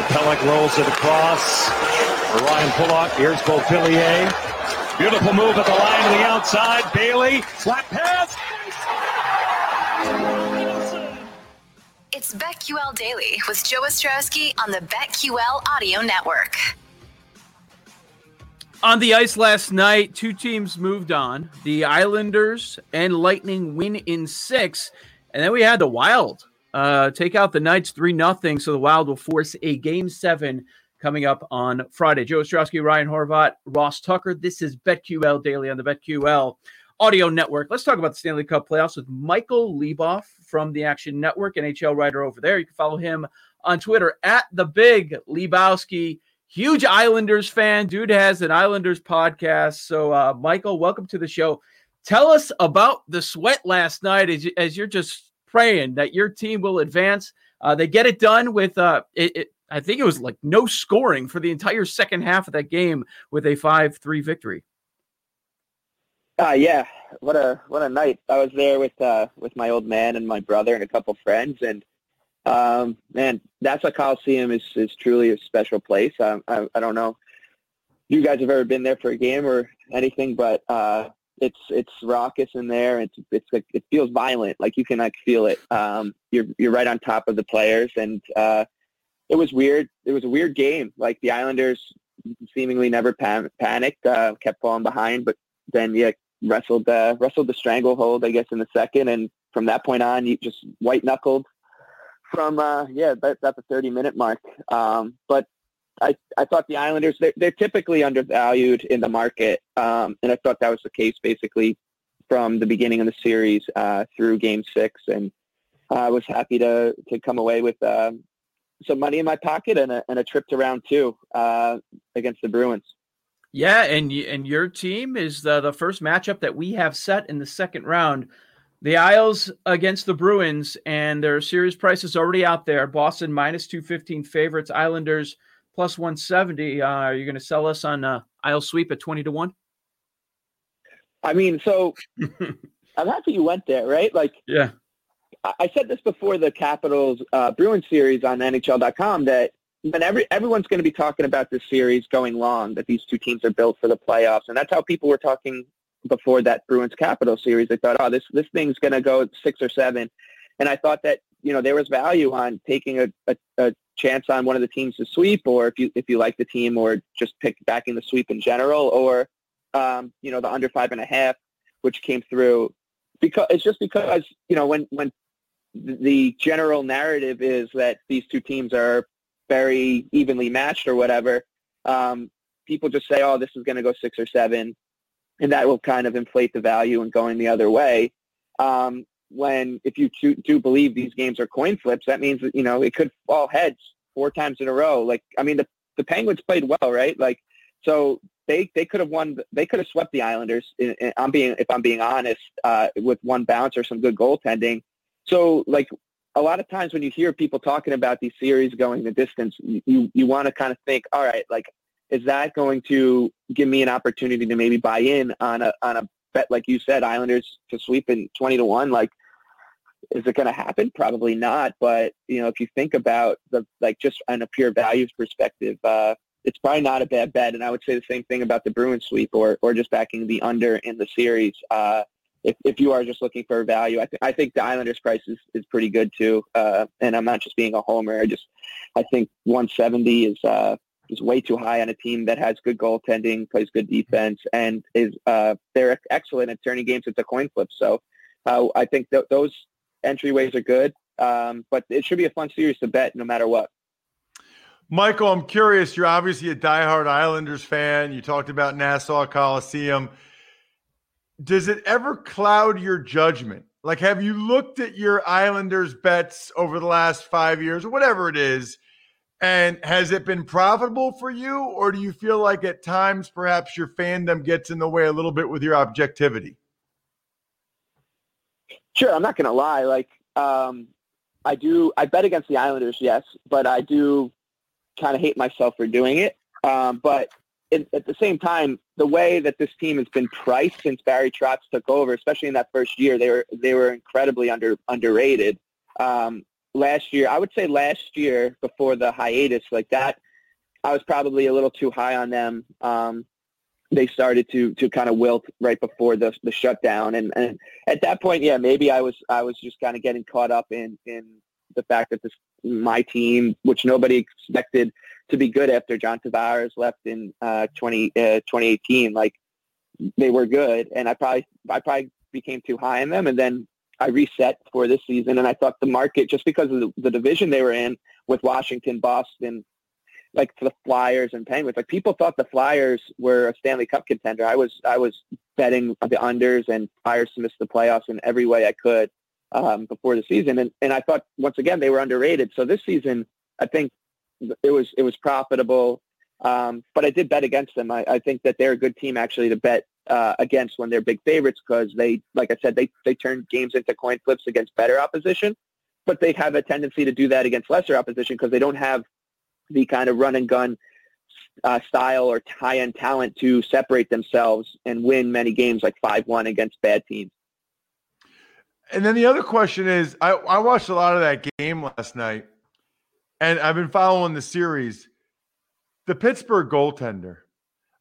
Now Pelech rolls it across. Ryan Pulock, here's Beauvillier. Beautiful move at the line to the outside. Bailey, Flat pass. It's BetQL Daily with Joe Ostrowski on the BetQL Audio Network. On the ice last night, two teams moved on. The Islanders and Lightning win in six. And then we had the Wild uh, take out the Knights 3 0. So the Wild will force a game seven coming up on Friday. Joe Ostrowski, Ryan Horvat, Ross Tucker. This is BetQL Daily on the BetQL Audio Network. Let's talk about the Stanley Cup playoffs with Michael Leboff from the Action Network, NHL writer over there. You can follow him on Twitter at the Big Lebowski huge Islanders fan. Dude has an Islanders podcast. So, uh, Michael, welcome to the show. Tell us about the sweat last night as, as you're just praying that your team will advance. Uh, they get it done with, uh, it, it, I think it was like no scoring for the entire second half of that game with a 5 3 victory. Uh, yeah, what a what a night! I was there with uh, with my old man and my brother and a couple friends, and um, man, Nassau Coliseum is, is truly a special place. Um, I, I don't know you guys have ever been there for a game or anything, but uh, it's it's raucous in there. It's it's like it feels violent, like you can like feel it. Um, you're you're right on top of the players, and uh, it was weird. It was a weird game. Like the Islanders seemingly never pan- panicked, uh, kept falling behind, but then yeah, wrestled uh, wrestled the stranglehold, I guess, in the second, and from that point on, you just white knuckled from uh, yeah about, about the 30 minute mark. Um, but I, I thought the Islanders they're, they're typically undervalued in the market, um, and I thought that was the case basically from the beginning of the series uh, through Game Six, and I was happy to to come away with uh, some money in my pocket and a, and a trip to round two uh, against the Bruins. Yeah, and and your team is the, the first matchup that we have set in the second round. The Isles against the Bruins, and their series price is already out there. Boston minus 215 favorites, Islanders plus 170. Uh, are you going to sell us on uh, Isle sweep at 20 to 1? I mean, so I'm happy you went there, right? Like, yeah. I said this before the Capitals uh, Bruins series on NHL.com that when every everyone's going to be talking about this series going long, that these two teams are built for the playoffs, and that's how people were talking before that Bruins Capital series. They thought, oh, this this thing's going to go six or seven, and I thought that you know there was value on taking a, a, a, chance on one of the teams to sweep, or if you if you like the team, or just pick backing the sweep in general, or um, you know the under five and a half, which came through. Because it's just because you know when when the general narrative is that these two teams are very evenly matched or whatever, um, people just say, oh, this is going to go six or seven and that will kind of inflate the value and going the other way. Um, when if you do believe these games are coin flips, that means that you know it could fall heads four times in a row. Like I mean, the the Penguins played well, right? Like so they they could have won. They could have swept the Islanders. I'm being if I'm being honest uh, with one bounce or some good goaltending. So like a lot of times when you hear people talking about these series going the distance, you you want to kind of think, all right, like is that going to give me an opportunity to maybe buy in on a on a bet like you said, Islanders to sweep in twenty to one? Like, is it going to happen? Probably not. But you know, if you think about the like just on a pure values perspective, uh, it's probably not a bad bet. And I would say the same thing about the Bruins sweep or or just backing the under in the series. Uh, if, if you are just looking for value, I, th- I think the Islanders price is, is pretty good too. Uh, and I'm not just being a homer. I just I think 170 is uh, is way too high on a team that has good goaltending, plays good defense, and is uh, they're excellent at turning games into coin flips. So uh, I think th- those entryways are good, um, but it should be a fun series to bet no matter what. Michael, I'm curious. You're obviously a diehard Islanders fan. You talked about Nassau Coliseum. Does it ever cloud your judgment? Like, have you looked at your Islanders bets over the last five years or whatever it is? And has it been profitable for you, or do you feel like at times perhaps your fandom gets in the way a little bit with your objectivity? Sure, I'm not going to lie. Like, um, I do. I bet against the Islanders, yes, but I do kind of hate myself for doing it. Um, but at the same time, the way that this team has been priced since Barry Trotz took over, especially in that first year, they were they were incredibly under underrated. Um, last year, I would say last year before the hiatus, like that, I was probably a little too high on them. Um, they started to to kind of wilt right before the the shutdown, and, and at that point, yeah, maybe I was I was just kind of getting caught up in in the fact that this my team, which nobody expected to be good after John Tavares left in uh, 20, uh, 2018, like they were good, and I probably I probably became too high on them, and then I reset for this season, and I thought the market, just because of the, the division they were in with Washington, Boston, like the Flyers and Penguins, like people thought the Flyers were a Stanley Cup contender. I was I was betting the unders and Flyers to miss the playoffs in every way I could um, before the season, and and I thought once again they were underrated. So this season, I think it was it was profitable. Um, but I did bet against them. I, I think that they're a good team actually to bet uh, against when they're big favorites because they, like I said, they they turn games into coin flips against better opposition, but they have a tendency to do that against lesser opposition because they don't have the kind of run and gun uh, style or high end talent to separate themselves and win many games like five one against bad teams. And then the other question is, I, I watched a lot of that game last night, and I've been following the series. The Pittsburgh goaltender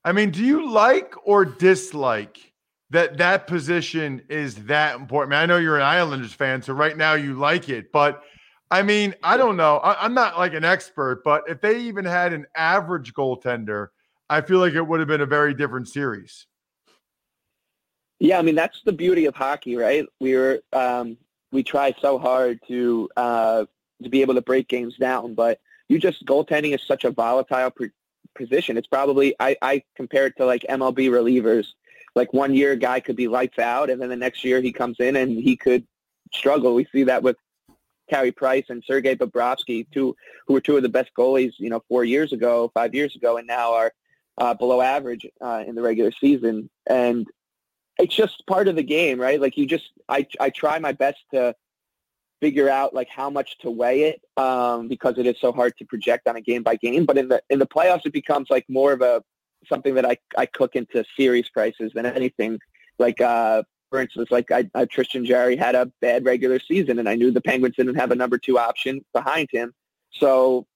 I mean, do you like or dislike that that position is that important? I, mean, I know you're an Islanders fan, so right now you like it, but I mean, I don't know. I, I'm not like an expert, but if they even had an average goaltender, I feel like it would have been a very different series. Yeah, I mean that's the beauty of hockey, right? We were um, we try so hard to uh, to be able to break games down, but you just goaltending is such a volatile position. It's probably I, I compare it to like MLB relievers. Like one year, a guy could be lights out, and then the next year he comes in and he could struggle. We see that with Carey Price and Sergei Bobrovsky, two who were two of the best goalies, you know, four years ago, five years ago, and now are uh, below average uh, in the regular season. And it's just part of the game, right? Like you just, I, I try my best to figure out like how much to weigh it um, because it is so hard to project on a game by game. But in the in the playoffs, it becomes like more of a something that I, I cook into series prices than anything. Like uh, for instance, like I, I, Tristan Jarry had a bad regular season, and I knew the Penguins didn't have a number two option behind him. So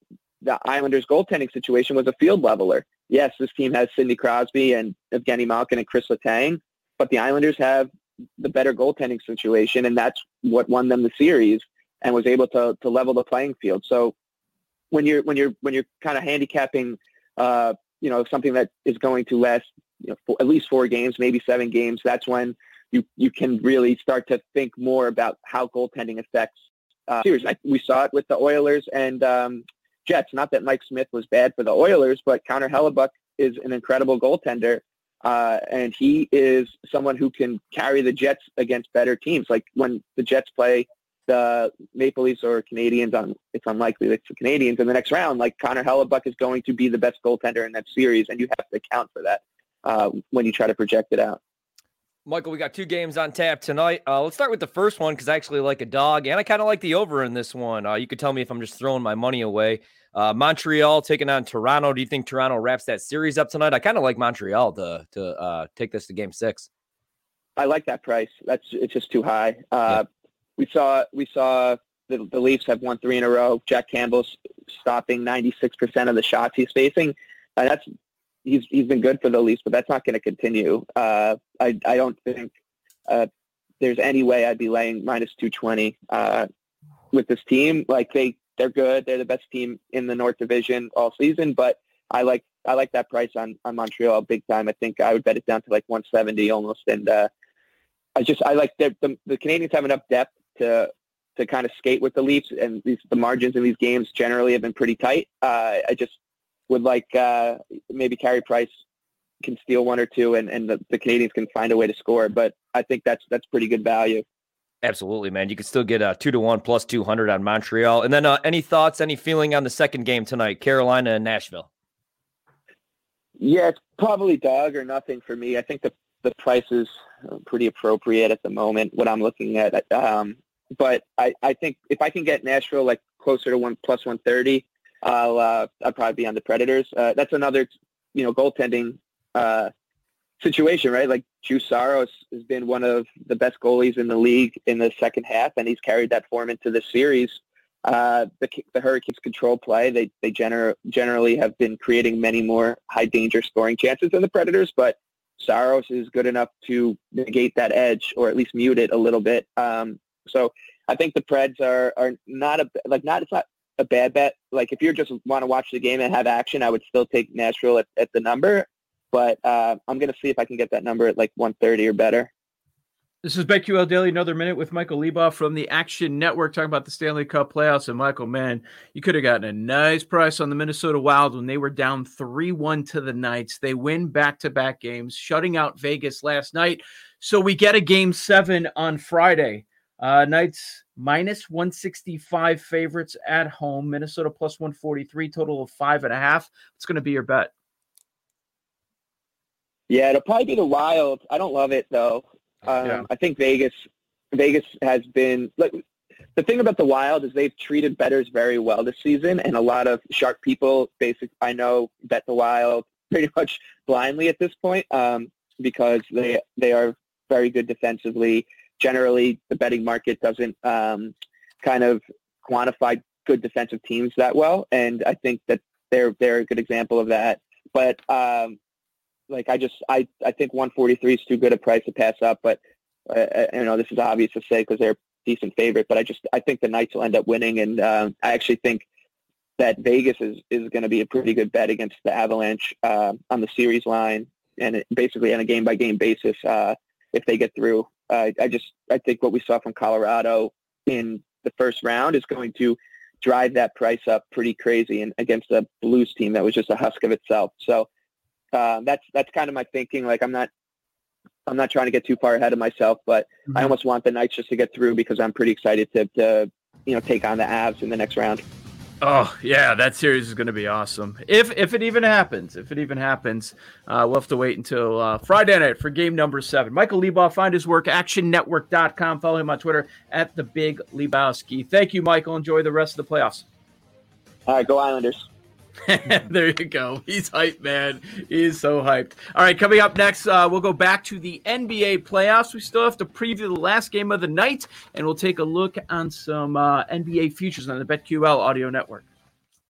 the Islanders' goaltending situation was a field leveler. Yes, this team has Sidney Crosby and Evgeny Malkin and Chris Letang, but the Islanders have the better goaltending situation, and that's what won them the series and was able to to level the playing field. So when you're when you're when you're kind of handicapping, uh, you know, something that is going to last you know, at least four games, maybe seven games, that's when you you can really start to think more about how goaltending affects uh, series. I, we saw it with the Oilers and um, Jets. Not that Mike Smith was bad for the Oilers, but Connor Hellebuyck is an incredible goaltender uh, and he is someone who can carry the Jets against better teams. Like when the Jets play the Maple Leafs or Canadiens, on it's unlikely that it's the Canadiens in the next round. Like Connor Hellebuyck is going to be the best goaltender in that series, and you have to account for that uh, when you try to project it out. Michael, we got two games on tap tonight. Uh, let's start with the first one because I actually like a dog, and I kind of like the over in this one. Uh, you could tell me if I'm just throwing my money away. Uh, Montreal taking on Toronto. Do you think Toronto wraps that series up tonight? I kind of like Montreal to to uh, take this to Game Six. I like that price. That's it's just too high. Uh, yeah. We saw we saw the, the Leafs have won three in a row. Jack Campbell's stopping 96 percent of the shots he's facing. And that's he's he's been good for the Leafs, but that's not going to continue. Uh, I I don't think uh, there's any way I'd be laying minus 220 uh, with this team. Like they they're good. They're the best team in the North Division all season, but I like I like that price on on Montreal big time. I think I would bet it down to like 170 almost, and uh, I just I like the, the Canadiens have enough depth to to kind of skate with the Leafs, and these the margins in these games generally have been pretty tight. Uh, I just would like uh, maybe Carey Price can steal one or two, and and the, the Canadiens can find a way to score. But I think that's that's pretty good value. Absolutely, man. You can still get a two to one plus 200 on Montreal. And then uh, any thoughts, any feeling on the second game tonight, Carolina and Nashville? Yeah, it's probably dog or nothing for me. I think the, the price is pretty appropriate at the moment, what I'm looking at. Um, but I, I think if I can get Nashville like closer to one plus 130, I'll, uh, I'll probably be on the Predators. Uh, that's another, you know, goaltending uh, situation, right? Like Juuse Saros has been one of the best goalies in the league in the second half, and he's carried that form into the series. uh, the the Hurricanes control play. They they gener- generally have been creating many more high danger scoring chances than the Predators, but Saros is good enough to negate that edge or at least mute it a little bit. Um, so I think the Preds are are not a like not it's not a bad bet. Like if you just want to watch the game and have action, I would still take Nashville at, at the number. But uh, I'm gonna see if I can get that number at like 130 or better. This is BetQL Daily, another minute with Michael Leboff from the Action Network talking about the Stanley Cup playoffs. And Michael, man, you could have gotten a nice price on the Minnesota Wild when they were down 3 1 to the Knights. They win back to back games, shutting out Vegas last night. So we get a game seven on Friday. Uh, Knights minus 165 favorites at home, Minnesota plus 143, total of five and a half. It's going to be your bet. Yeah, it'll probably be the Wild. I don't love it though. Um, yeah. I think Vegas Vegas has been like the thing about the Wild is they've treated betters very well this season, and a lot of sharp people, basic I know, bet the Wild pretty much blindly at this point um, because they they are very good defensively. Generally, the betting market doesn't um, kind of quantify good defensive teams that well, and I think that they're they're a good example of that. But um, like I just I I think 143 is too good a price to pass up. But uh, uh you know this is obvious to say because they're decent favorite. But I just I think the Knights will end up winning, and um, I actually think that Vegas is is going to be a pretty good bet against the Avalanche uh, on the series line and it, basically on a game by game basis uh, if they get through. Uh, I just I think what we saw from Colorado in the first round is going to drive that price up pretty crazy and against a Blues team that was just a husk of itself. So uh, that's that's kind of my thinking. Like I'm not I'm not trying to get too far ahead of myself, but mm-hmm. I almost want the Knights just to get through because I'm pretty excited to, to you know take on the Avs in the next round. Oh yeah, that series is going to be awesome. If if it even happens, if it even happens, uh, we'll have to wait until uh, Friday night for game number seven. Michael Leboff, find his work actionnetwork.com. Follow him on Twitter at the Big Lebowski. Thank you, Michael. Enjoy the rest of the playoffs. All right, go Islanders. there you go. He's hyped, man. He's so hyped. All right, coming up next, uh, we'll go back to the NBA playoffs. We still have to preview the last game of the night, and we'll take a look on some uh, NBA futures on the BetQL audio network.